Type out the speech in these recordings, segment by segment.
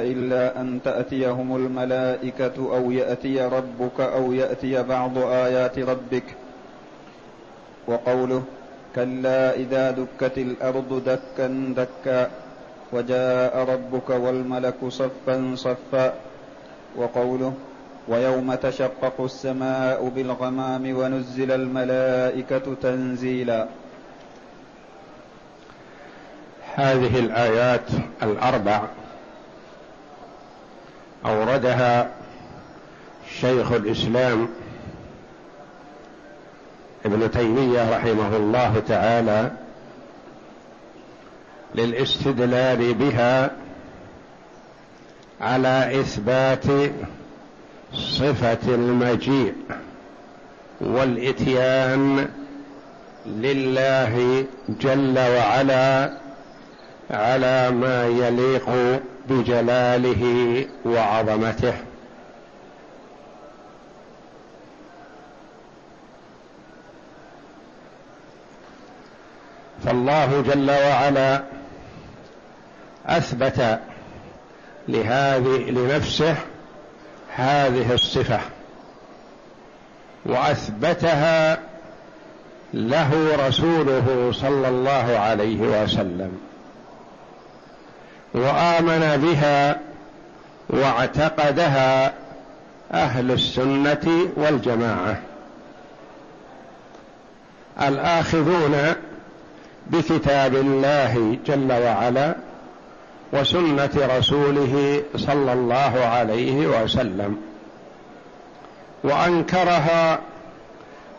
إلا أن تأتيهم الملائكة أو يأتي ربك أو يأتي بعض آيات ربك. وقوله كلا إذا دكت الأرض دكا دكا وجاء ربك والملك صفا صفا. وقوله ويوم تشقق السماء بالغمام ونزل الملائكة تنزيلا. هذه الآيات الأربع أوردها شيخ الإسلام ابن تيمية رحمه الله تعالى للاستدلال بها على إثبات صفة المجيء والإتيان لله جل وعلا على ما يليق بجلاله وعظمته. فالله جل وعلا أثبت لهذه لنفسه هذه الصفة وأثبتها له رسوله صلى الله عليه وسلم. وآمن بها واعتقدها أهل السنة والجماعة. الآخذون بكتاب الله جل وعلا وسنة رسوله صلى الله عليه وسلم وأنكرها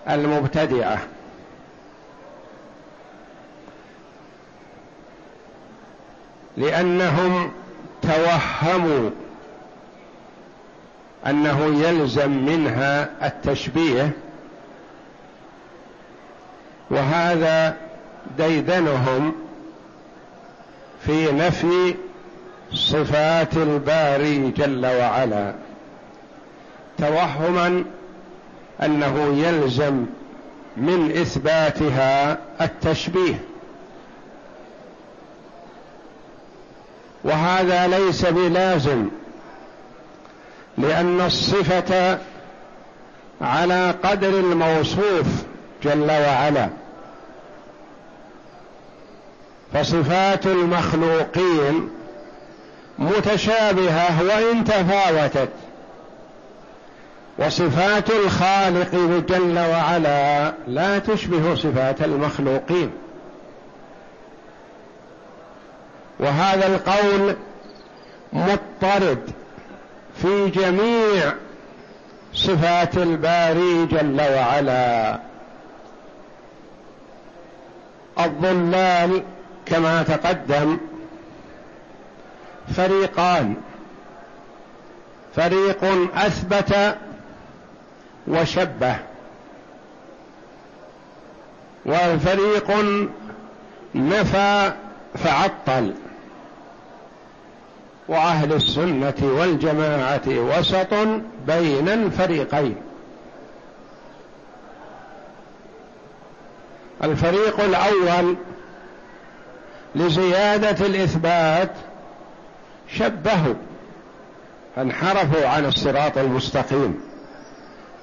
المبتدعة. لأنهم توهموا أنه يلزم منها التشبيه وهذا ديدنهم في نفي صفات الباري جل وعلا. توهما أنه يلزم من إثباتها التشبيه. وهذا ليس بلازم لأن الصفة على قدر الموصوف جل وعلا. فصفات المخلوقين متشابهة وإن تفاوتت. وصفات الخالق جل وعلا لا تشبه صفات المخلوقين. وهذا القول مضطرد في جميع صفات الباري جل وعلا. الضلال كما تقدم فريقان. فريق أثبت وشبه. وفريق نفى فعطل. وأهل السنة والجماعة وسط بين الفريقين. الفريق الأول لزيادة الإثبات شبهوا انحرفوا عن الصراط المستقيم.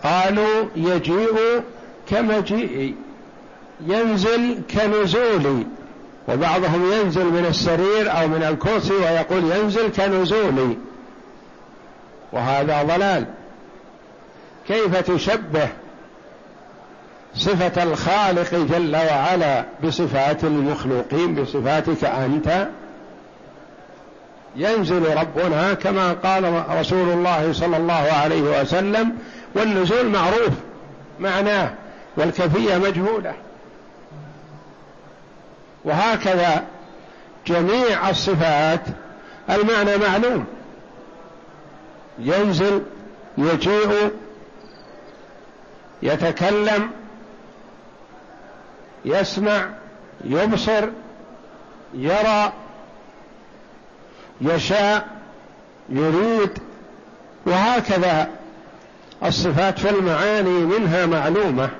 قالوا يجيء كمجيئي ينزل كنزولي. وبعضهم ينزل من السرير أو من الكرسي ويقول ينزل كنزولي. وهذا ضلال. كيف تشبه صفة الخالق جل وعلا بصفات المخلوقين بصفاتك أنت؟ ينزل ربنا كما قال رسول الله صلى الله عليه وسلم والنزول معروف معناه والكفية مجهولة. وهكذا جميع الصفات المعنى معلوم. ينزل يجيء يتكلم يسمع يبصر يرى يشاء يريد. وهكذا الصفات في المعاني منها معلومة.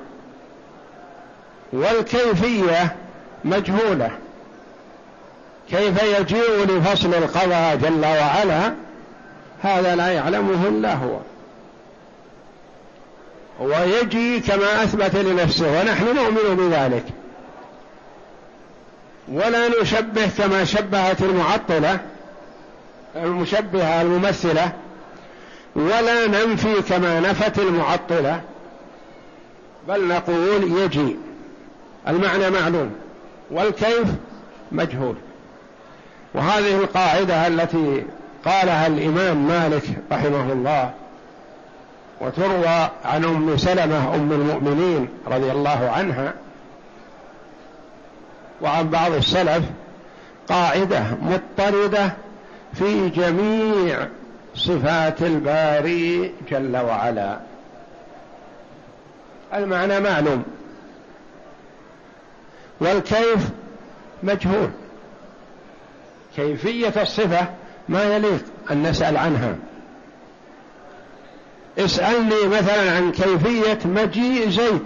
والكيفية مجهولة. كيف يجيء لفصل القضاء جل وعلا؟ هذا لا يعلمه إلا هو. ويجي كما أثبت لنفسه ونحن نؤمن بذلك. ولا نشبه كما شبهت المعطلة المشبهة الممثلة. ولا ننفي كما نفت المعطلة بل نقول يجي. المعنى معلوم. والكيف مجهول. وهذه القاعدة التي قالها الإمام مالك رحمه الله وتروى عن أم سلمة أم المؤمنين رضي الله عنها وعن بعض السلف قاعدة مضطردة في جميع صفات الباري جل وعلا. المعنى معلوم. والكيف مجهول. كيفية الصفة ما يليق أن نسأل عنها. اسألني مثلا عن كيفية مجيء زيد.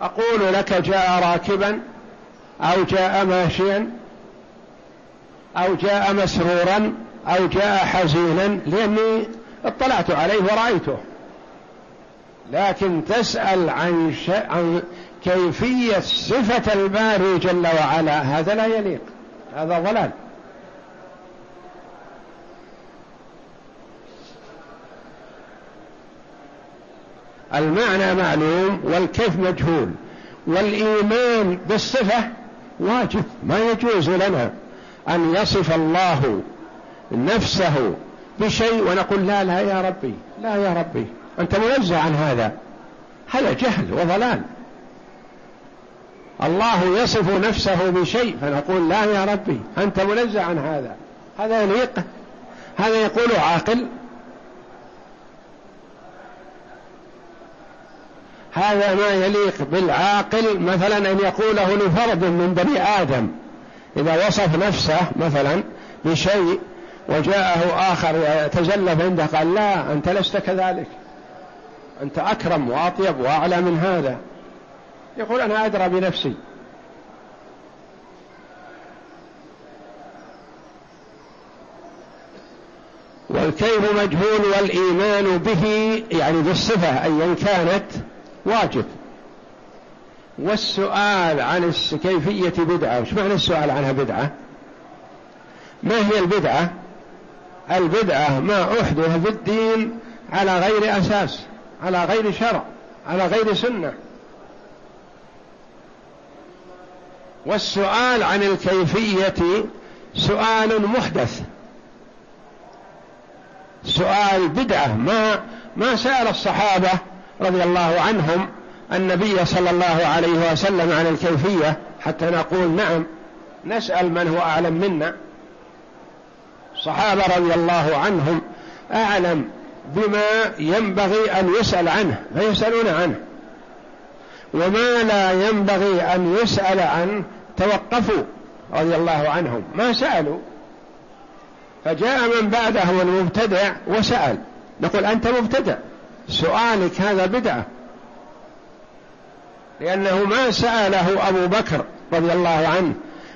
أقول لك جاء راكبا أو جاء ماشيا أو جاء مسرورا أو جاء حزينا. لأني اطلعت عليه ورأيته. لكن تسأل عن, ش... عن كيفية صفة الباري جل وعلا. هذا لا يليق. هذا ضلال. المعنى معلوم والكيف مجهول. والإيمان بالصفة واجب. ما يجوز لنا أن يصف الله نفسه بشيء ونقول لا لا يا ربي لا يا ربي. أنت منزه عن هذا. هذا جهل وضلال. الله يصف نفسه بشيء فنقول لا يا ربي أنت منزه عن هذا. هذا يليق هذا يقول عاقل. هذا ما يليق بالعاقل مثلا أن يقوله لفرد من بني آدم إذا وصف نفسه مثلا بشيء وجاءه آخر يتزلف عنده قال لا أنت لست كذلك. أنت أكرم وأطيب وأعلى من هذا. يقول أنا أدرى بنفسي. والكيف مجهول والإيمان به يعني بالصفة ايا كانت واجب. والسؤال عن كيفية بدعة وش معنى السؤال عنها بدعة؟ ما هي البدعة؟ البدعة ما أحدث في الدين على غير أساس على غير شرع على غير سنة. والسؤال عن الكيفية سؤال محدث. سؤال بدعة. ما ما سأل الصحابة رضي الله عنهم النبي صلى الله عليه وسلم عن الكيفية حتى نقول نعم نسأل من هو أعلم منا. الصحابة رضي الله عنهم أعلم بما ينبغي أن يسأل عنه فيسألون عنه. وما لا ينبغي أن يسأل عنه توقفوا رضي الله عنهم. ما سألوا فجاء من بعدهم المبتدع وسأل. نقول أنت مبتدع سؤالك هذا بدعة. لأنه ما سأله أبو بكر رضي الله عنه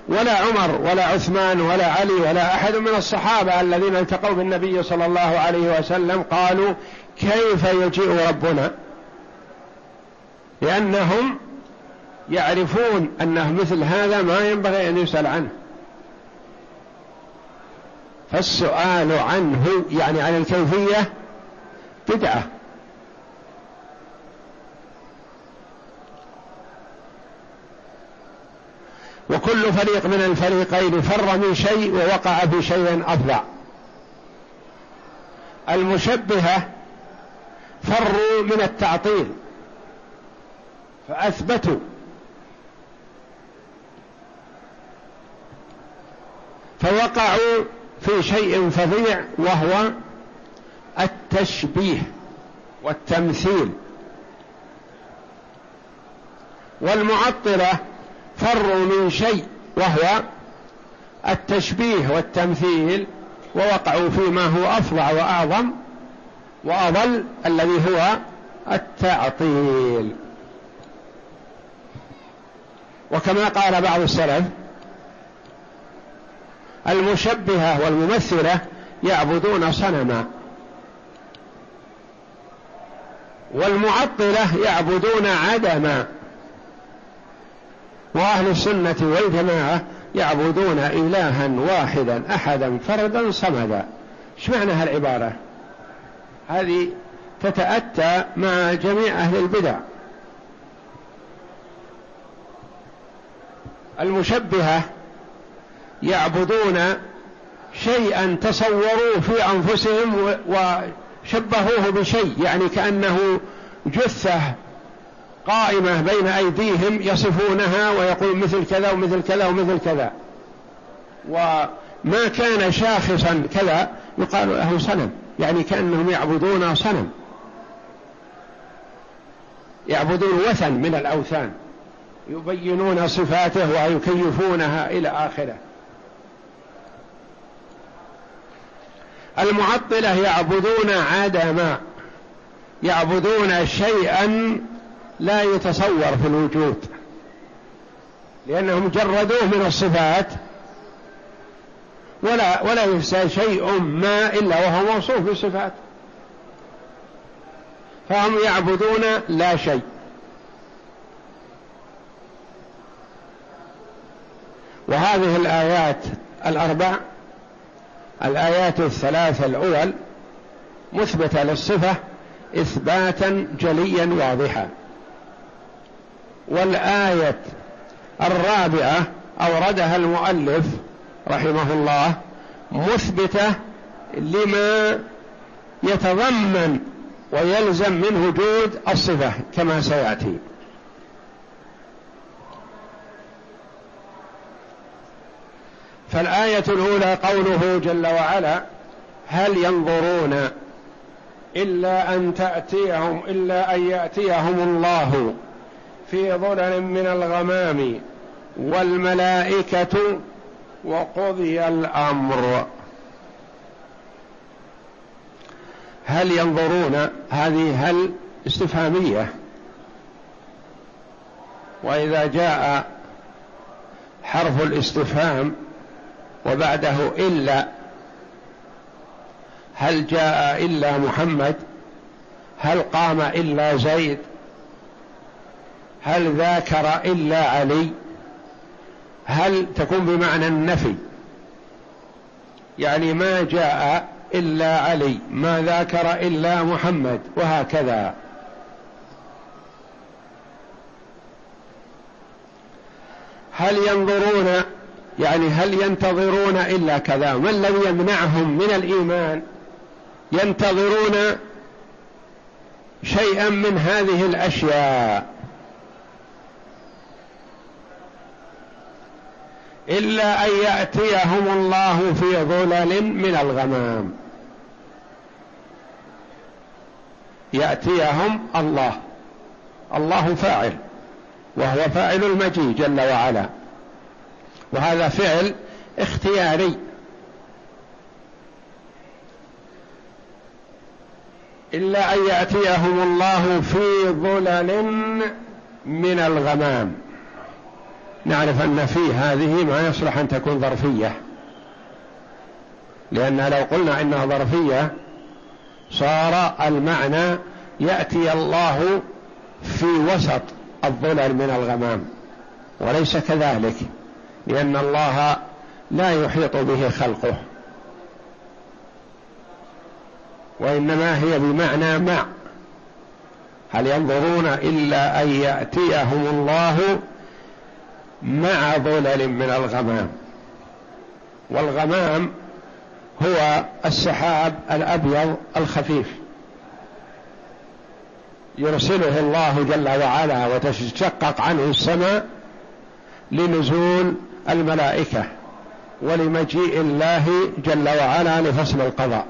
ولا عمر ولا عثمان ولا علي ولا أحد من الصحابة الذين التقوا بالنبي صلى الله عليه وسلم قالوا كيف يجيء ربنا؟ لأنهم يعرفون أنه مثل هذا ما ينبغي أن يسأل عنه. فالسؤال عنه يعني عن الكيفية بدعة. وكل فريق من الفريقين فر من شيء ووقع في شيء أفظع المشبهة فروا من التعطيل. فأثبتوا. فوقعوا في شيء فظيع وهو التشبيه والتمثيل. والمعطلة فروا من شيء وهو التشبيه والتمثيل ووقعوا فيما هو افظع وأعظم وأضل الذي هو التعطيل. وكما قال بعض السلف المشبهة والممثلة يعبدون صنما والمعطلة يعبدون عدما وأهل السنة والجماعة يعبدون إلها واحدا أحدا فردا صمدا. إيش معنى هالعبارة؟ هذه تتأتى مع جميع أهل البدع. المشبهة يعبدون شيئا تصوروه في أنفسهم وشبهوه بشيء يعني كأنه جثة قائمة بين أيديهم يصفونها ويقول مثل كذا ومثل كذا ومثل كذا. وما كان شاخصا كذا يقال له صنم يعني كأنهم يعبدون صنم. يعبدون وثن من الأوثان. يبينون صفاته ويكيفونها إلى آخره. المعطلة يعبدون عدما يعبدون شيئا لا يتصور في الوجود لأنهم جردوه من الصفات ولا ولا ينسى شيء ما إلا وهو موصوف بالصفات. فهم يعبدون لا شيء. وهذه الآيات الأربع الآيات الثلاثة الأول مثبتة للصفة إثباتا جليا واضحا. والآية الرابعة أوردها المؤلف رحمه الله مثبتة لما يتضمن ويلزم من وجود الصفة كما سيأتي. فالآية الأولى قوله جل وعلا هل ينظرون إلا أن تأتيهم إلا أن يأتيهم الله في ظلل من الغمام والملائكة وقضي الأمر. هل ينظرون؟ هذه هل استفهامية. وإذا جاء حرف الاستفهام وبعده إلا هل جاء إلا محمد؟ هل قام إلا زيد؟ هل ذاكر إلا علي؟ هل تكون بمعنى النفي؟ يعني ما جاء إلا علي ما ذاكر إلا محمد وهكذا. هل ينظرون يعني هل ينتظرون إلا كذا؟ ما الذي يمنعهم من الإيمان ينتظرون شيئا من هذه الأشياء. إلا أن يأتيهم الله في ظلل من الغمام. يأتيهم الله. الله فاعل وهو فاعل المجيء جل وعلا. وهذا فعل اختياري. إلا أن يأتيهم الله في ظلل من الغمام. نعرف أن في هذه ما يصلح أن تكون ظرفية. لأن لو قلنا إنها ظرفية صار المعنى يأتي الله في وسط الظلل من الغمام وليس كذلك. لأن الله لا يحيط به خلقه. وإنما هي بمعنى مع هل ينظرون إلا أن يأتيهم الله مع ظلل من الغمام. والغمام هو السحاب الأبيض الخفيف. يرسله الله جل وعلا وتشقق عنه السماء لنزول الملائكة ولمجيء الله جل وعلا لفصل القضاء.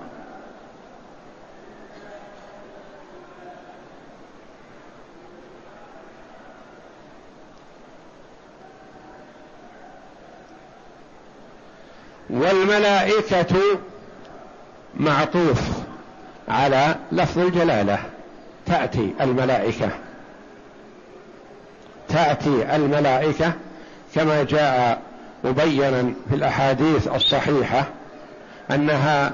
والملائكة معطوف على لفظ الجلالة. تأتي الملائكة. تأتي الملائكة كما جاء مبينا في الأحاديث الصحيحة أنها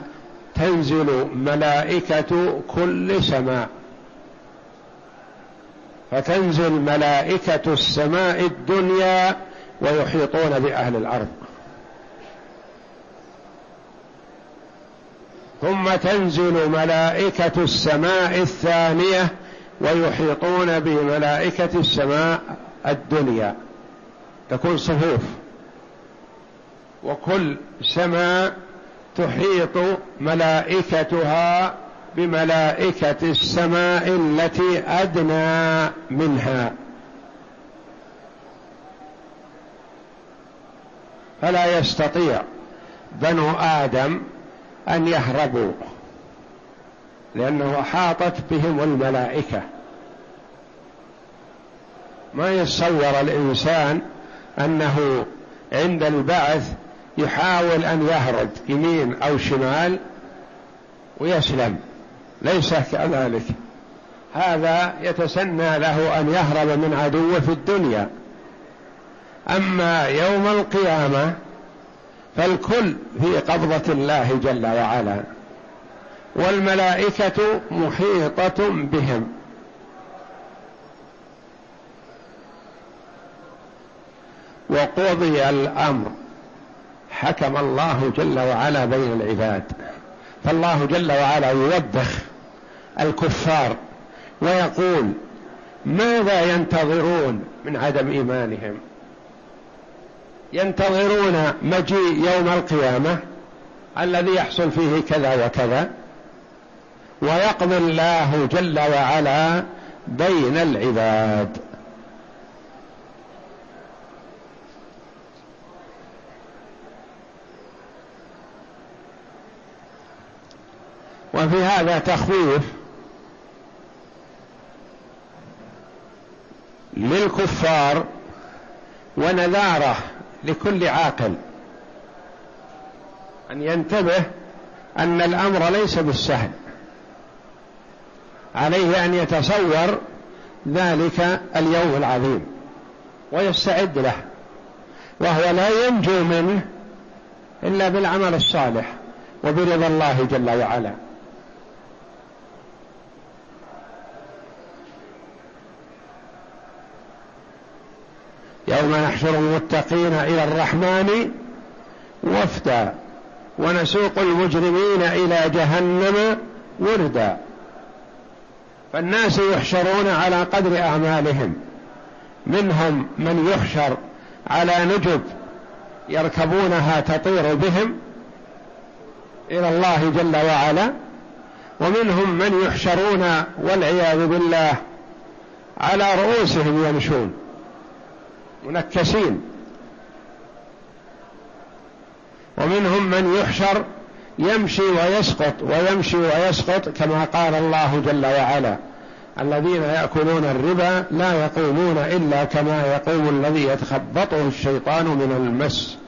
تنزل ملائكة كل سماء فتنزل ملائكة السماء الدنيا ويحيطون بأهل الأرض. ثم تنزل ملائكة السماء الثانية ويحيطون بملائكة السماء الدنيا. تكون صفوف. وكل سماء تحيط ملائكتها بملائكة السماء التي أدنى منها. فلا يستطيع بنو آدم أن يهربوا لأنه حاطت بهم الملائكة. ما يتصور الإنسان أنه عند البعث يحاول أن يهرب يمين أو شمال ويسلم. ليس كذلك. هذا يتسنى له أن يهرب من عدوه في الدنيا. أما يوم القيامة فالكل في قبضة الله جل وعلا والملائكة محيطة بهم. وقضي الأمر. حكم الله جل وعلا بين العباد. فالله جل وعلا يوبخ الكفار ويقول ماذا ينتظرون من عدم إيمانهم؟ ينتظرون مجيء يوم القيامة الذي يحصل فيه كذا وكذا ويقضي الله جل وعلا بين العباد. وفي هذا تخويف للكفار ونذارة لكل عاقل. أن ينتبه أن الأمر ليس بالسهل. عليه أن يتصور ذلك اليوم العظيم ويستعد له وهو لا ينجو منه إلا بالعمل الصالح وبرضا الله جل وعلا. يوم نحشر المتقين إلى الرحمن وفدا ونسوق المجرمين إلى جهنم وردا. فالناس يحشرون على قدر اعمالهم. منهم من يحشر على نجب يركبونها تطير بهم إلى الله جل وعلا. ومنهم من يحشرون والعياذ بالله على رؤوسهم يمشون. منكسين. ومنهم من يحشر يمشي ويسقط ويمشي ويسقط كما قال الله جل وعلا الذين يأكلون الربا لا يقومون إلا كما يقوم الذي يتخبطه الشيطان من المس.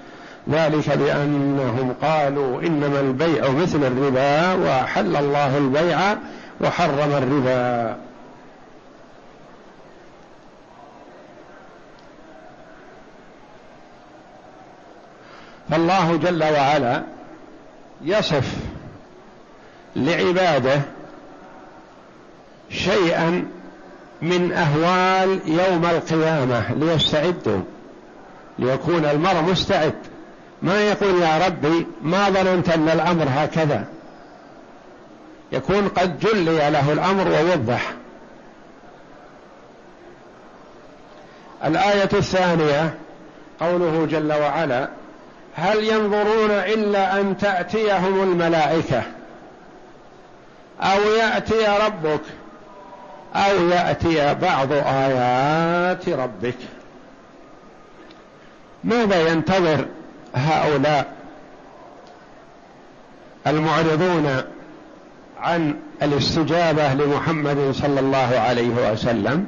ذلك بأنهم قالوا إنما البيع مثل الربا وأحل الله البيع وحرم الربا. فالله جل وعلا يصف لعباده شيئا من أهوال يوم القيامة ليستعدوا ليكون المرء مستعد. ما يقول يا ربي ما ظننت أن الأمر هكذا يكون قد جلي له الأمر ووضح. الآية الثانية قوله جل وعلا هل ينظرون إلا أن تأتيهم الملائكة؟ أو يأتي ربك؟ أو يأتي بعض آيات ربك؟ ماذا ينتظر هؤلاء المعرضون عن الاستجابة لمحمد صلى الله عليه وسلم؟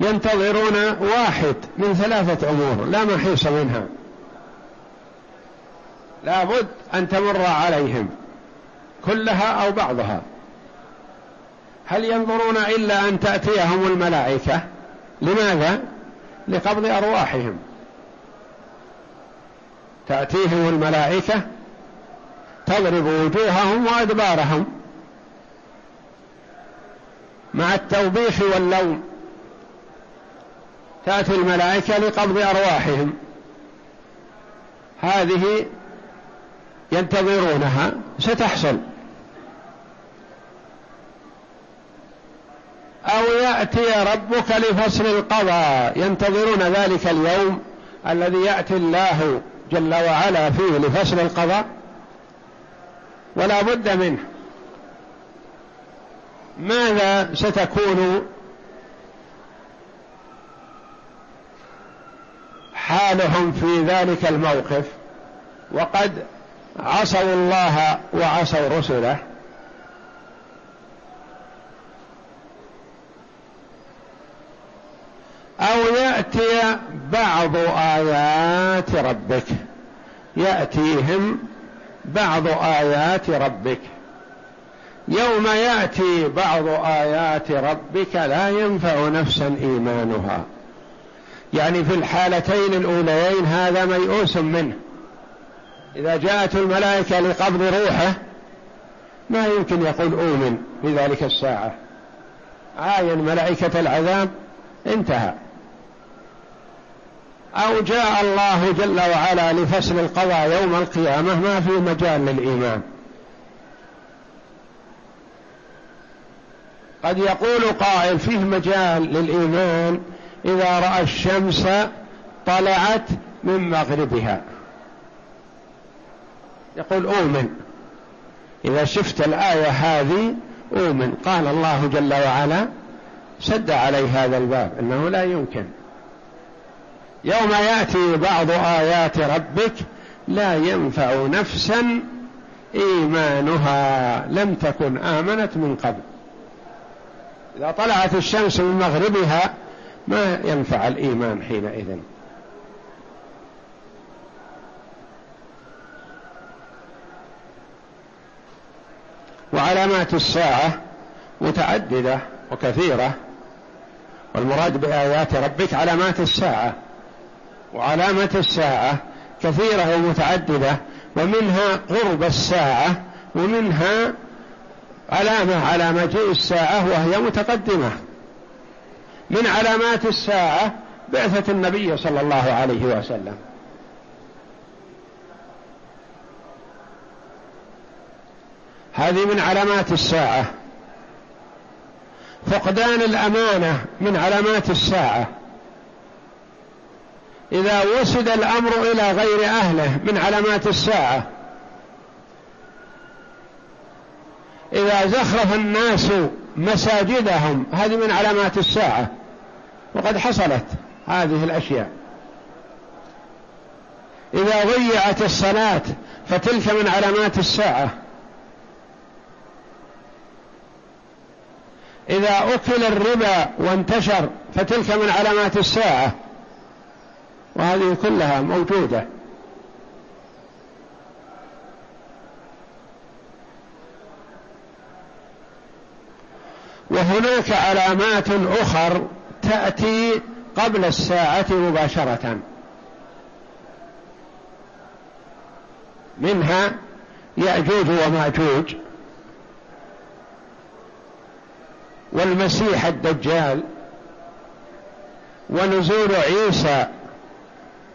ينتظرون واحد من ثلاثة أمور لا محيص منها. لابد أن تمر عليهم كلها أو بعضها. هل ينظرون إلا أن تأتيهم الملائكة؟ لماذا؟ لقبض أرواحهم. تأتيهم الملائكة تضرب وجوههم وأدبارهم مع التوبيخ واللوم. تأتي الملائكة لقبض أرواحهم. هذه ينتظرونها ستحصل. أو يأتي ربك لفصل القضاء. ينتظرون ذلك اليوم الذي يأتي الله جل وعلا فيه لفصل القضاء. ولا بد منه. ماذا ستكون حالهم في ذلك الموقف؟ وقد عصوا الله وعصوا رسله. أو يأتي بعض آيات ربك. يأتيهم بعض آيات ربك. يوم يأتي بعض آيات ربك لا ينفع نفسا إيمانها. يعني في الحالتين الأوليين هذا ميؤوس منه. إذا جاءت الملائكة لقبض روحه ما يمكن يقول اؤمن في ذلك الساعة. عاين ملائكة العذاب انتهى. أو جاء الله جل وعلا لفصل القضاء يوم القيامة ما في مجال للإيمان. قد يقول قائل فيه مجال للإيمان إذا رأى الشمس طلعت من مغربها. يقول أؤمن. إذا شفت الآية هذه أؤمن. قال الله جل وعلا سد عليه هذا الباب إنه لا يمكن. يوم يأتي بعض آيات ربك لا ينفع نفسا إيمانها. لم تكن آمنت من قبل. إذا طلعت الشمس من مغربها ما ينفع الإيمان حينئذ. وعلامات الساعة متعددة وكثيرة والمراد بآيات ربك علامات الساعة. وعلامة الساعة كثيرة ومتعددة ومنها قرب الساعة ومنها علامة على مجيء الساعة وهي متقدمة. من علامات الساعة بعثة النبي صلى الله عليه وسلم. هذه من علامات الساعة. فقدان الأمانة من علامات الساعة. إذا وسد الأمر إلى غير أهله من علامات الساعة. إذا زخرف الناس مساجدهم هذه من علامات الساعة. وقد حصلت هذه الأشياء. إذا ضيعت الصلاة فتلك من علامات الساعة. إذا أكل الربا وانتشر فتلك من علامات الساعة. وهذه كلها موجودة. وهناك علامات أخر تأتي قبل الساعة مباشرة. منها يأجوج ومأجوج. والمسيح الدجال ونزول عيسى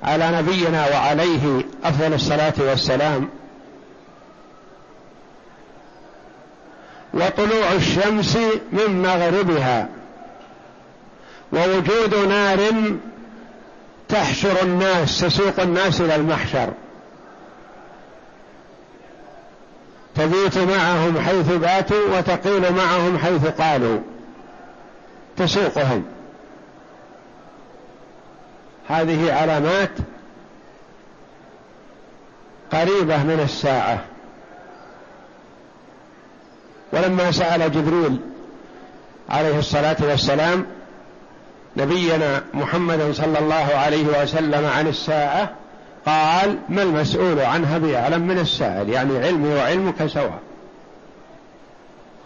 على نبينا وعليه أفضل الصلاة والسلام. وطلوع الشمس من مغربها ووجود نار تحشر الناس تسوق الناس إلى المحشر. تبيت معهم حيث باتوا وتقيل معهم حيث قالوا. تسوقهم. هذه علامات قريبة من الساعة. ولما سأل جبريل عليه الصلاة والسلام نبينا محمد صلى الله عليه وسلم عن الساعة قال ما المسؤول عنها بأعلم من السائل؟ يعني علمي وعلمك سواء.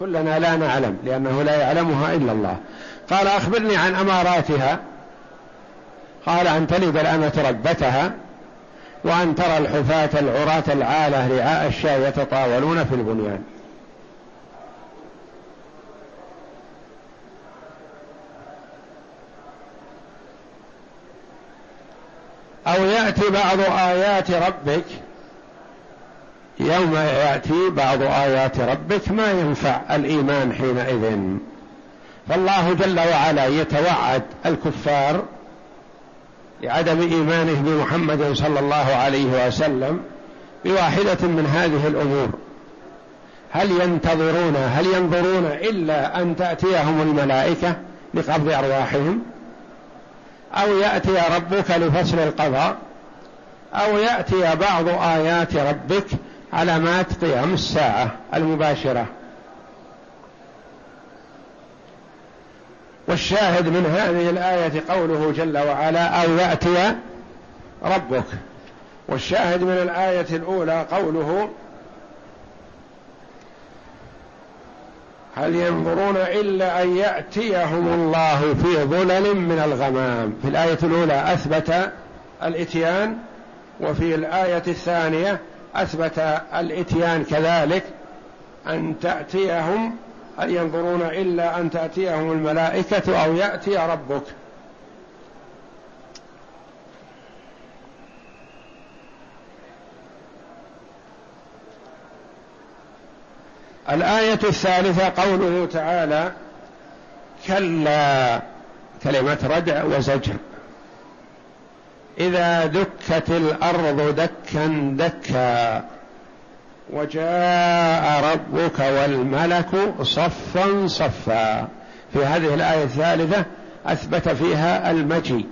كلنا لا نعلم لأنه لا يعلمها إلا الله. قال أخبرني عن أماراتها. قال أن تلد الأمة ربتها وأن ترى الحفاة العراة العالة رعاء الشاة يتطاولون في البنيان. أو يأتي بعض آيات ربك يوم يأتي بعض آيات ربك ما ينفع الإيمان حينئذ. فالله جل وعلا يتوعد الكفار لعدم إيمانه بمحمد صلى الله عليه وسلم بواحدة من هذه الأمور. هل ينتظرون هل ينظرون إلا أن تأتيهم الملائكة لقبض أرواحهم؟ أو يأتي ربك لفصل القضاء أو يأتي بعض آيات ربك علامات قيام الساعة المباشرة. والشاهد من هذه الآية قوله جل وعلا أو يأتي ربك. والشاهد من الآية الأولى قوله هل ينظرون إلا أن يأتيهم الله في ظلل من الغمام؟ في الآية الأولى أثبت الإتيان وفي الآية الثانية أثبت الإتيان كذلك أن تأتيهم هل ينظرون إلا أن تأتيهم الملائكة أو يأتي ربك؟ الآية الثالثة قوله تعالى كلا كلمة ردع وزجر. إذا دكت الأرض دكا دكا وجاء ربك والملك صفا صفا. في هذه الآية الثالثة أثبت فيها المجي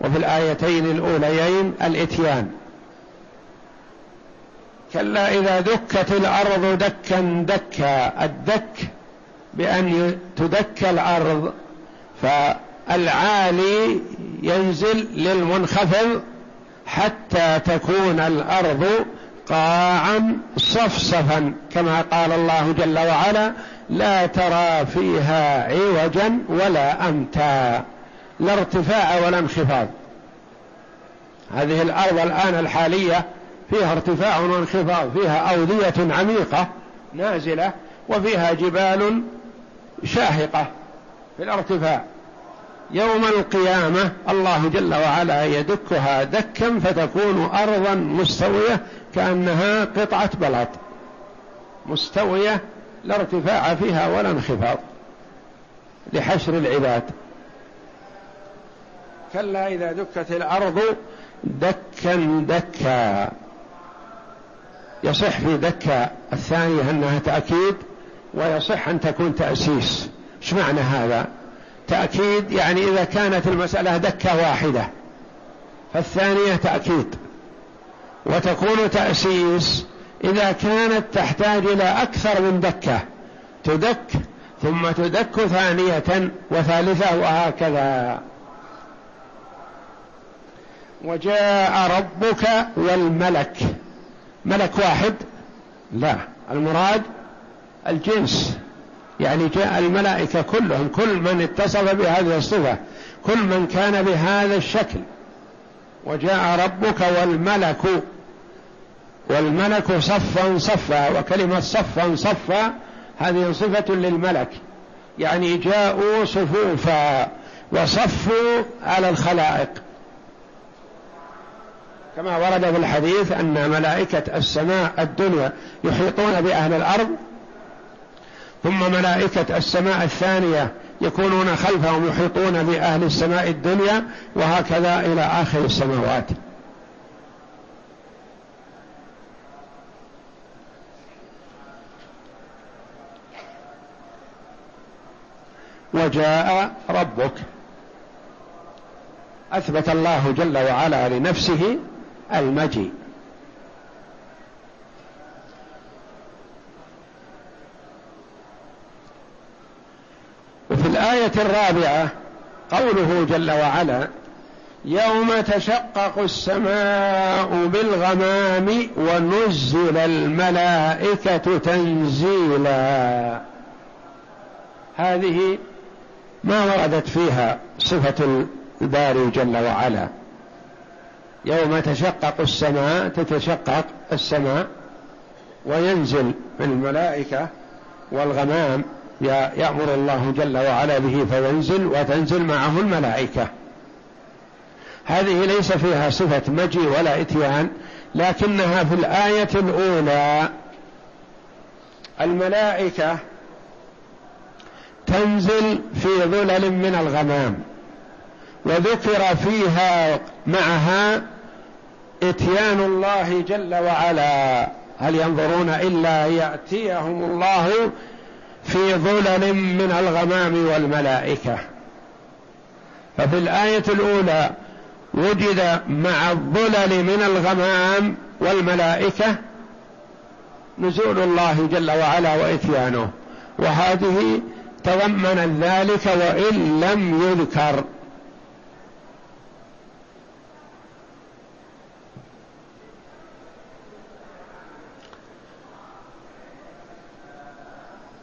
وفي الآيتين الأوليين الإتيان. كلا إذا دكت الأرض دكا دكا الدك بأن تدك الأرض فالعالي ينزل للمنخفض حتى تكون الأرض قاعا صفصفا. كما قال الله جل وعلا لا ترى فيها عوجا ولا أمتا. لا ارتفاع ولا انخفاض. هذه الأرض الآن الحالية فيها ارتفاع وانخفاض فيها أودية عميقة نازلة وفيها جبال شاهقة في الارتفاع. يوم القيامة الله جل وعلا يدكها دكا فتكون أرضا مستوية كأنها قطعة بلط مستوية لا ارتفاع فيها ولا انخفاض. لحشر العباد. كلا إذا دكت الأرض دكا دكا. يصح في دكة الثانية أنها تأكيد ويصح أن تكون تأسيس. إيش معنى هذا؟ تأكيد يعني إذا كانت المسألة دكة واحدة فالثانية تأكيد. وتكون تأسيس إذا كانت تحتاج إلى أكثر من دكة تدك ثم تدك ثانية وثالثة وهكذا. وجاء ربك والملك. ملك واحد؟ لا. المراد الجنس. يعني جاء الملائكة كلهم كل من اتصف بهذه الصفة كل من كان بهذا الشكل. وجاء ربك والملك والملك صفا صفا وكلمة صفا صفا هذه صفة للملك. يعني جاءوا صفوفا وصفوا على الخلائق. كما ورد في الحديث أن ملائكة السماء الدنيا يحيطون بأهل الأرض ثم ملائكة السماء الثانية يكونون خلفهم يحيطون بأهل السماء الدنيا وهكذا إلى آخر السماوات. وجاء ربك أثبت الله جل وعلا لنفسه المجيء. وفي الآية الرابعة قوله جل وعلا يوم تشقق السماء بالغمام ونزل الملائكة تنزيلا. هذه ما وردت فيها صفة الباري جل وعلا. يوم تشقق السماء تتشقق السماء وينزل الملائكة والغمام يأمر الله جل وعلا به فينزل وتنزل معه الملائكة. هذه ليس فيها صفة مجي ولا إتيان لكنها في الآية الأولى. الملائكة تنزل في ظلل من الغمام. وذكر فيها معها إتيان الله جل وعلا. هل ينظرون إلا يأتيهم الله في ظلل من الغمام والملائكة؟ ففي الآية الأولى وجد مع الظلل من الغمام والملائكة نزول الله جل وعلا وإتيانه وهذه تضمن ذلك وإن لم يذكر.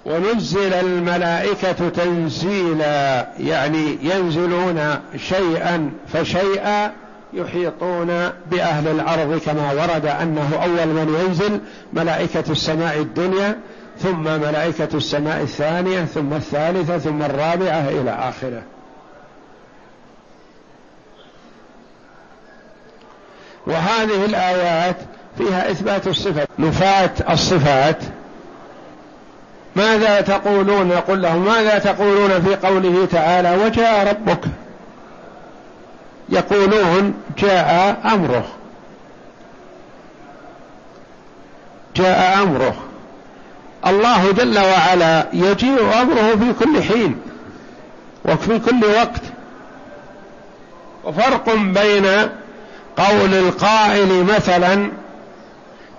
ونزل الملائكة تنزيلا يعني ينزلون شيئا فشيئا يحيطون بأهل الأرض كما ورد أنه أول من ينزل ملائكة السماء الدنيا ثم ملائكة السماء الثانية ثم الثالثة ثم الرابعة إلى آخره. وهذه الآيات فيها إثبات الصفة. نفاة الصفات ماذا تقولون؟ يقول لهم ماذا تقولون في قوله تعالى وجاء ربك؟ يقولون جاء أمره. جاء أمره. الله جل وعلا يجيء أمره في كل حين وفي كل وقت. وفرق بين قول القائل مثلا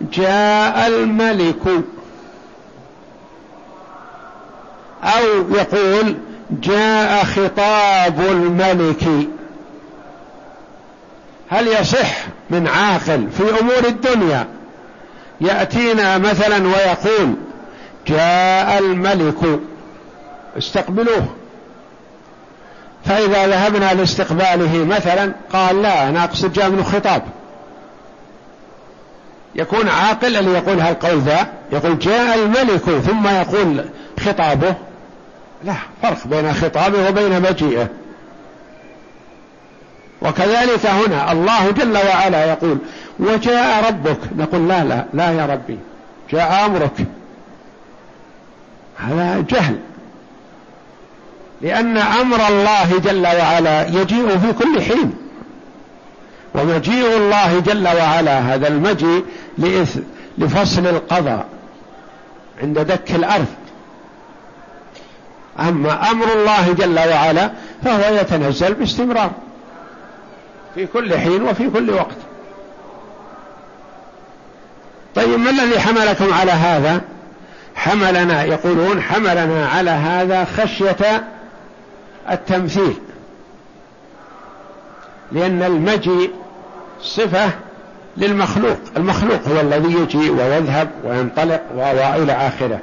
جاء الملك. أو يقول جاء خطاب الملك. هل يصح من عاقل في أمور الدنيا يأتينا مثلا ويقول جاء الملك؟ استقبلوه. فإذا ذهبنا لاستقباله مثلا قال لا أنا أقصد جاء من خطاب. يكون عاقل اللي يقول هالقول ذا يقول جاء الملك ثم يقول خطابه. لا فرق بين خطابه وبين مجيئه. وكذلك هنا الله جل وعلا يقول وجاء ربك. نقول لا لا لا يا ربي جاء أمرك. هذا جهل. لأن أمر الله جل وعلا يجيء في كل حين. ومجيء الله جل وعلا هذا المجيء لفصل القضاء عند دك الأرض. أما أمر الله جل وعلا فهو يتنزل باستمرار. في كل حين وفي كل وقت. طيب ما الذي حملكم على هذا؟ حملنا يقولون حملنا على هذا خشية التمثيل. لأن المجيء صفة للمخلوق. المخلوق هو الذي يجيء ويذهب وينطلق وإلى آخره.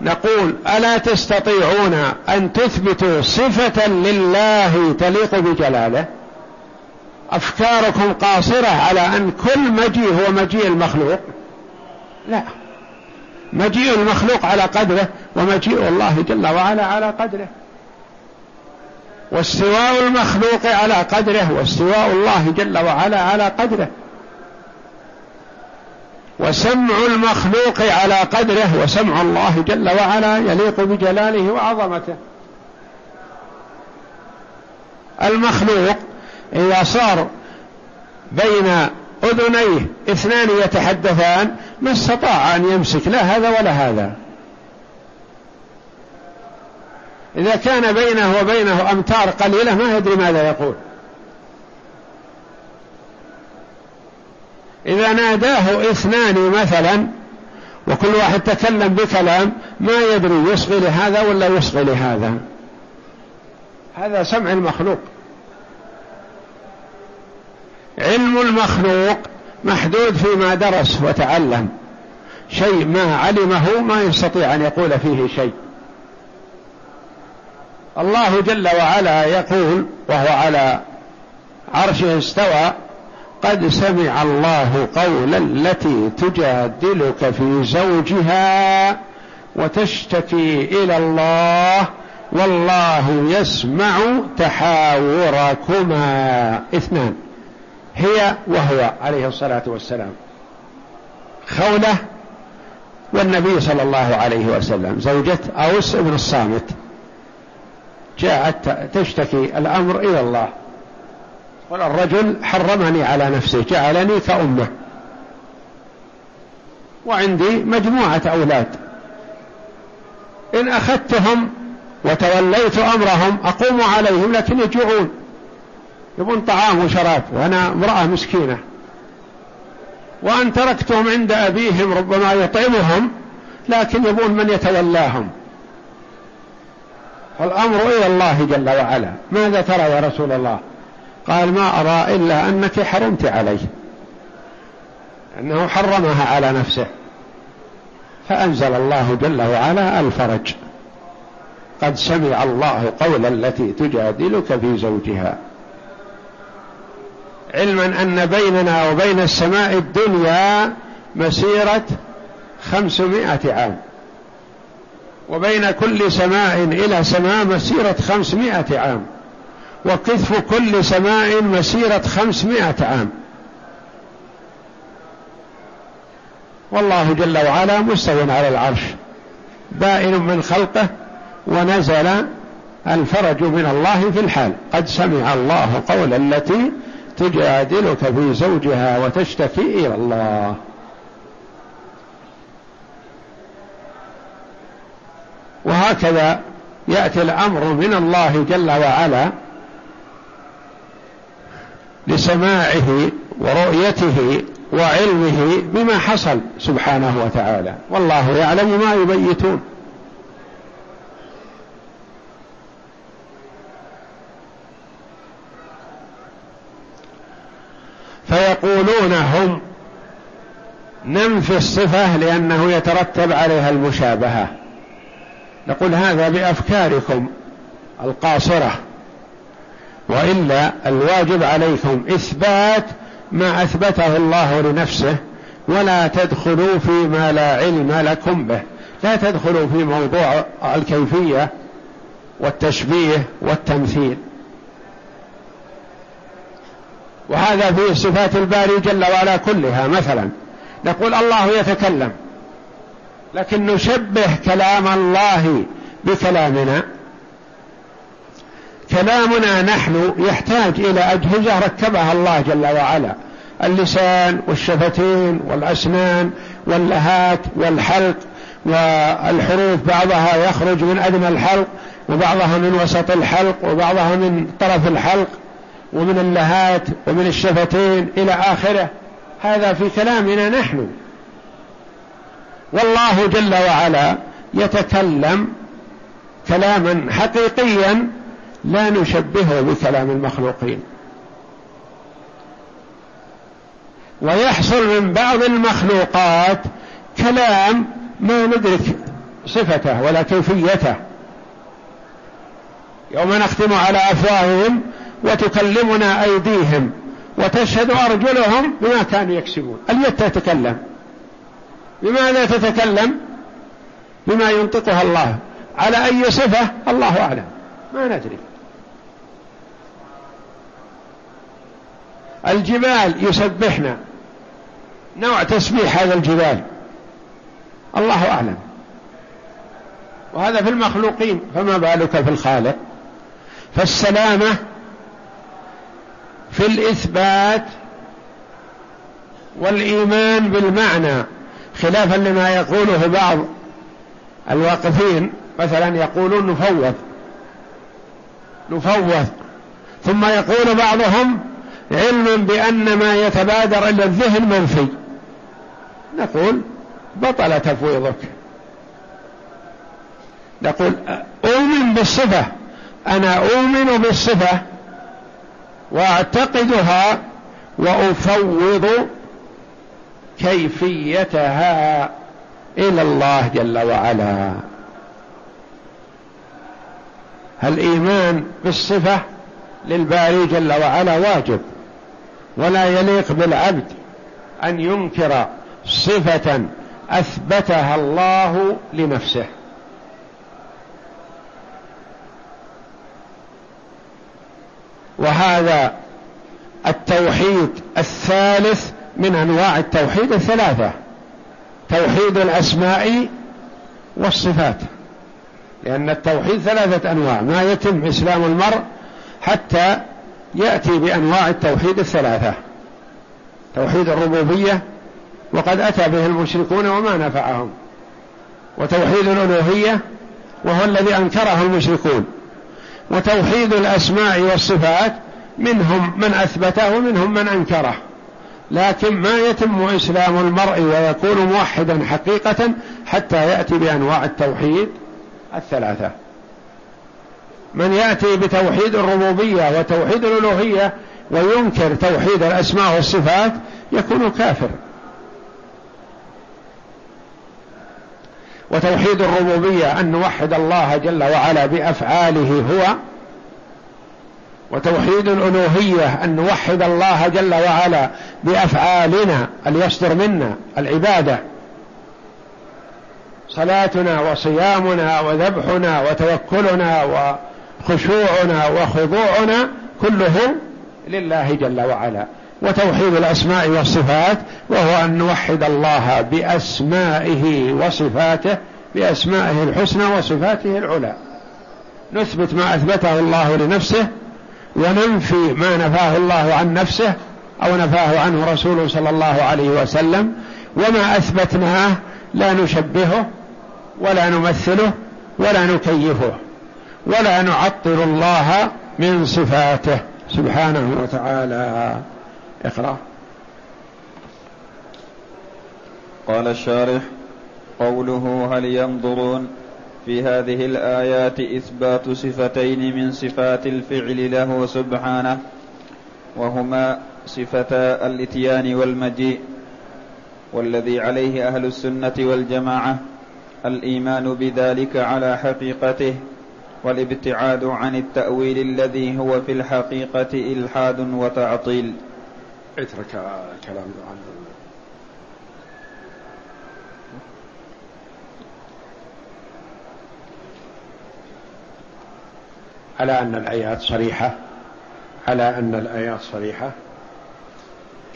نقول ألا تستطيعون أن تثبتوا صفة لله تليق بجلاله؟ أفكاركم قاصرة على أن كل مجيء هو مجيء المخلوق؟ لا. مجيء المخلوق على قدره ومجيء الله جل وعلا على قدره. واستواء المخلوق على قدره واستواء الله جل وعلا على قدره. وسمع المخلوق على قدره وسمع الله جل وعلا يليق بجلاله وعظمته. المخلوق إذا صار بين أذنيه اثنان يتحدثان ما استطاع أن يمسك لا هذا ولا هذا. إذا كان بينه وبينه أمتار قليلة ما يدري ماذا يقول. إذا ناداه اثنان مثلا وكل واحد تكلم بكلام ما يدري يصغي لهذا ولا يصغي لهذا هذا سمع المخلوق. علم المخلوق محدود فيما درس وتعلم. شيء ما علمه ما يستطيع أن يقول فيه شيء. الله جل وعلا يقول وهو على عرشه استوى قد سمع الله قول التي تجادلك في زوجها وتشتكي إلى الله والله يسمع تحاوركما. اثنان. هي وهو عليه الصلاة والسلام. خولة والنبي صلى الله عليه وسلم. زوجة أوس بن الصامت. جاءت تشتكي الأمر إلى الله. قال الرجل حرمني على نفسه جعلني كأمة. وعندي مجموعة أولاد. إن أخذتهم وتوليت أمرهم أقوم عليهم لكن يجوعون. يبون طعام وشراب وأنا امرأة مسكينة. وأن تركتهم عند أبيهم ربما يطعمهم لكن يبون من يتولاهم. فالأمر إلى الله جل وعلا. ماذا ترى يا رسول الله؟ قال ما أرى إلا أنك حرمت عليه. أنه حرمها على نفسه. فأنزل الله جل وعلا الفرج. قد سمع الله قول التي تجادلك في زوجها. علما أن بيننا وبين السماء الدنيا مسيرة خمسمائة عام. وبين كل سماء إلى سماء مسيرة خمسمائة عام. وكثف كل سماء مسيرة خمسمائة عام. والله جل وعلا مستو على العرش بائن من خلقه ونزل الفرج من الله في الحال. قد سمع الله قول التي تجادلك في زوجها وتشتكي إلى الله. وهكذا يأتي الأمر من الله جل وعلا لسماعه ورؤيته وعلمه بما حصل سبحانه وتعالى. والله يعلم ما يبيتون. فيقولون هم ننفي الصفة لأنه يترتب عليها المشابهة. نقول هذا بأفكاركم القاصرة. وإلا الواجب عليكم إثبات ما أثبته الله لنفسه ولا تدخلوا فيما لا علم لكم به. لا تدخلوا في موضوع الكيفية والتشبيه والتمثيل. وهذا في صفات الباري جل وعلا كلها. مثلا نقول الله يتكلم لكن نشبه كلام الله بكلامنا. كلامنا نحن يحتاج إلى أجهزة ركبها الله جل وعلا. اللسان والشفتين والأسنان واللهات والحلق والحروف بعضها يخرج من أدنى الحلق وبعضها من وسط الحلق وبعضها من طرف الحلق ومن اللهات ومن الشفتين إلى آخره. هذا في كلامنا نحن. والله جل وعلا يتكلم كلاما حقيقيا لا نشبهه بكلام المخلوقين. ويحصل من بعض المخلوقات كلام ما ندرك صفته ولا كيفيته. يوم نختم على أفواههم وتكلمنا أيديهم وتشهد أرجلهم بما كانوا يكسبون. اليد تتكلم؟ بماذا تتكلم؟ بما ينطقها الله. على أي صفة؟ الله أعلم. ما ندري. الجبال يسبحنا. نوع تسبيح هذا الجبال. الله أعلم. وهذا في المخلوقين فما بالك في الخالق؟ فالسلامة في الإثبات والإيمان بالمعنى. خلافا لما يقوله بعض الواقفين مثلا يقولون نفوض. نفوض. ثم يقول بعضهم علم بأن ما يتبادر إلى الذهن منفي. نقول بطل تفويضك. نقول أؤمن بالصفة. أنا أؤمن بالصفة وأعتقدها وأفوض كيفيتها إلى الله جل وعلا. الايمان بالصفة للباري جل وعلا واجب؟ ولا يليق بالعبد أن ينكر صفة أثبتها الله لنفسه. وهذا التوحيد الثالث من أنواع التوحيد الثلاثة توحيد الأسماء والصفات. لأن التوحيد ثلاثة أنواع ما يتم إسلام المرء حتى يأتي بأنواع التوحيد الثلاثة. توحيد الربوبية وقد أتى به المشركون وما نفعهم. وتوحيد الألوهية وهو الذي أنكره المشركون. وتوحيد الأسماء والصفات منهم من أثبته ومنهم من أنكره. لكن ما يتم إسلام المرء ويكون موحدا حقيقة حتى يأتي بأنواع التوحيد الثلاثة. من يأتي بتوحيد الربوبية وتوحيد الألوهية وينكر توحيد الأسماء والصفات يكون كافر. وتوحيد الربوبية أن نوحد الله جل وعلا بأفعاله هو وتوحيد الألوهية أن نوحد الله جل وعلا بأفعالنا اللي يصدر منا العبادة. صلاتنا وصيامنا وذبحنا وتوكلنا وخشوعنا وخضوعنا كله لله جل وعلا وتوحيد الأسماء والصفات وهو أن نوحد الله بأسمائه وصفاته بأسمائه الحسنى وصفاته العلى. نثبت ما أثبته الله لنفسه وننفي ما نفاه الله عن نفسه أو نفاه عنه رسوله صلى الله عليه وسلم وما أثبتناه لا نشبهه ولا نمثله ولا نكيفه. ولا نعطل الله من صفاته. سبحانه وتعالى. اقرأ. قال الشارح قوله هل ينظرون في هذه الآيات إثبات صفتين من صفات الفعل له سبحانه وهما صفتا الإتيان والمجيء والذي عليه أهل السنة والجماعة الإيمان بذلك على حقيقته والابتعاد عن التأويل الذي هو في الحقيقة إلحاد وتعطيل. اترك كلام عن على أن الآيات صريحة. على أن الآيات صريحة.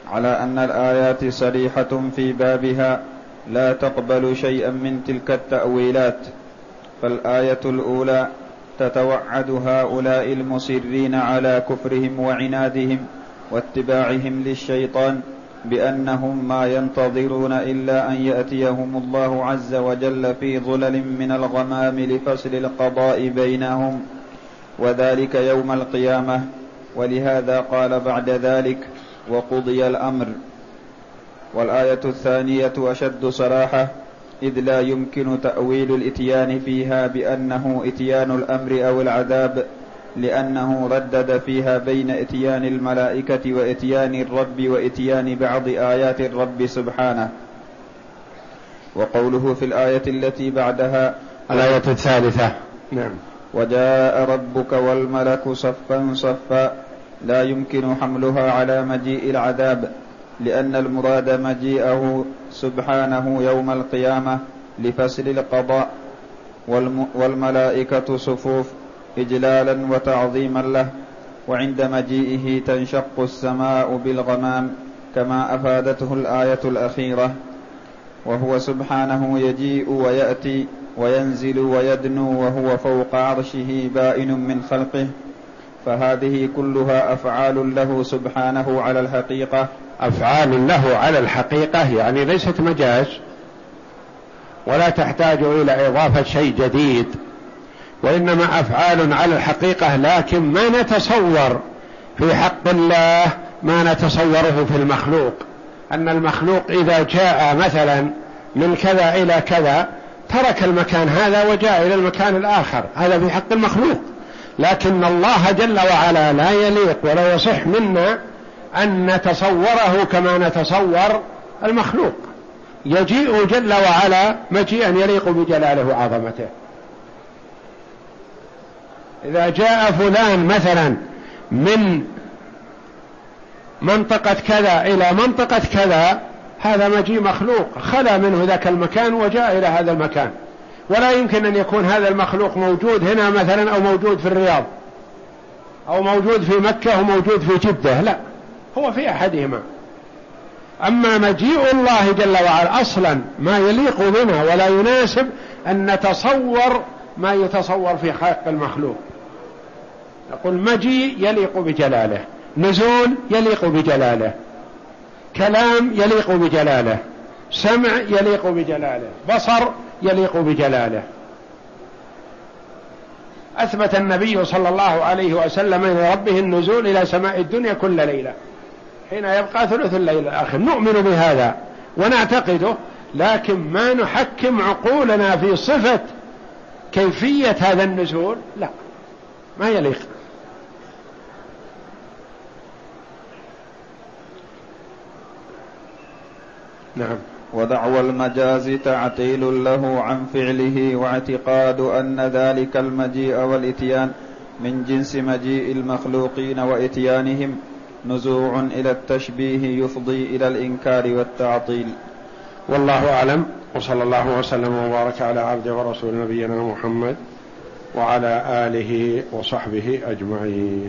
على أن الآيات صريحة في بابها. لا تقبل شيئا من تلك التأويلات. فالآية الأولى تتوعد هؤلاء المصرين على كفرهم وعنادهم واتباعهم للشيطان بأنهم ما ينتظرون إلا أن يأتيهم الله عز وجل في ظلل من الغمام لفصل القضاء بينهم وذلك يوم القيامة. ولهذا قال بعد ذلك وقضي الأمر. والآية الثانية أشد صراحة إذ لا يمكن تأويل الإتيان فيها بأنه إتيان الأمر أو العذاب لأنه ردد فيها بين إتيان الملائكة وإتيان الرب وإتيان بعض آيات الرب سبحانه. وقوله في الآية التي بعدها الآية الثالثة. نعم. وجاء ربك والملك صفا صفا لا يمكن حملها على مجيء العذاب. لأن المراد مجيئه سبحانه يوم القيامة لفصل القضاء والملائكة صفوف إجلالا وتعظيما له وعند مجيئه تنشق السماء بالغمام كما أفادته الآية الأخيرة وهو سبحانه يجيء ويأتي وينزل ويدنو وهو فوق عرشه بائن من خلقه فهذه كلها أفعال له سبحانه على الحقيقة. أفعال له على الحقيقة يعني ليست مجاز ولا تحتاج إلى إضافة شيء جديد وإنما أفعال على الحقيقة لكن ما نتصور في حق الله ما نتصوره في المخلوق. أن المخلوق إذا جاء مثلا من كذا إلى كذا ترك المكان هذا وجاء إلى المكان الآخر. هذا في حق المخلوق. لكن الله جل وعلا لا يليق ولا يصح منا أن نتصوره كما نتصور المخلوق. يجيء جل وعلا مجيئا يليق بجلاله وعظمته. إذا جاء فلان مثلا من منطقة كذا إلى منطقة كذا هذا مجيء مخلوق. خلا منه ذاك المكان وجاء إلى هذا المكان. ولا يمكن أن يكون هذا المخلوق موجود هنا مثلا أو موجود في الرياض أو موجود في مكة أو موجود في جدة. لا. هو في أحدهما. أما مجيء الله جل وعلا أصلا ما يليق بنا ولا يناسب أن نتصور ما يتصور في خلق المخلوق. نقول مجيء يليق بجلاله نزول يليق بجلاله كلام يليق بجلاله سمع يليق بجلاله بصر يليق بجلاله. أثبت النبي صلى الله عليه وسلم لربه النزول إلى سماء الدنيا كل ليلة. حين يبقى ثلث الليل الآخر. نؤمن بهذا ونعتقده لكن ما نحكم عقولنا في صفة كيفية هذا النزول؟ لا ما يليق. نعم. ودعوى المجاز تعطيل له عن فعله واعتقاد أن ذلك المجيء والإتيان من جنس مجيء المخلوقين وإتيانهم. نزوع إلى التشبيه يفضي إلى الإنكار والتعطيل. والله أعلم وصلى الله وسلم وبارك على عبد ورسول نبينا محمد وعلى آله وصحبه أجمعين.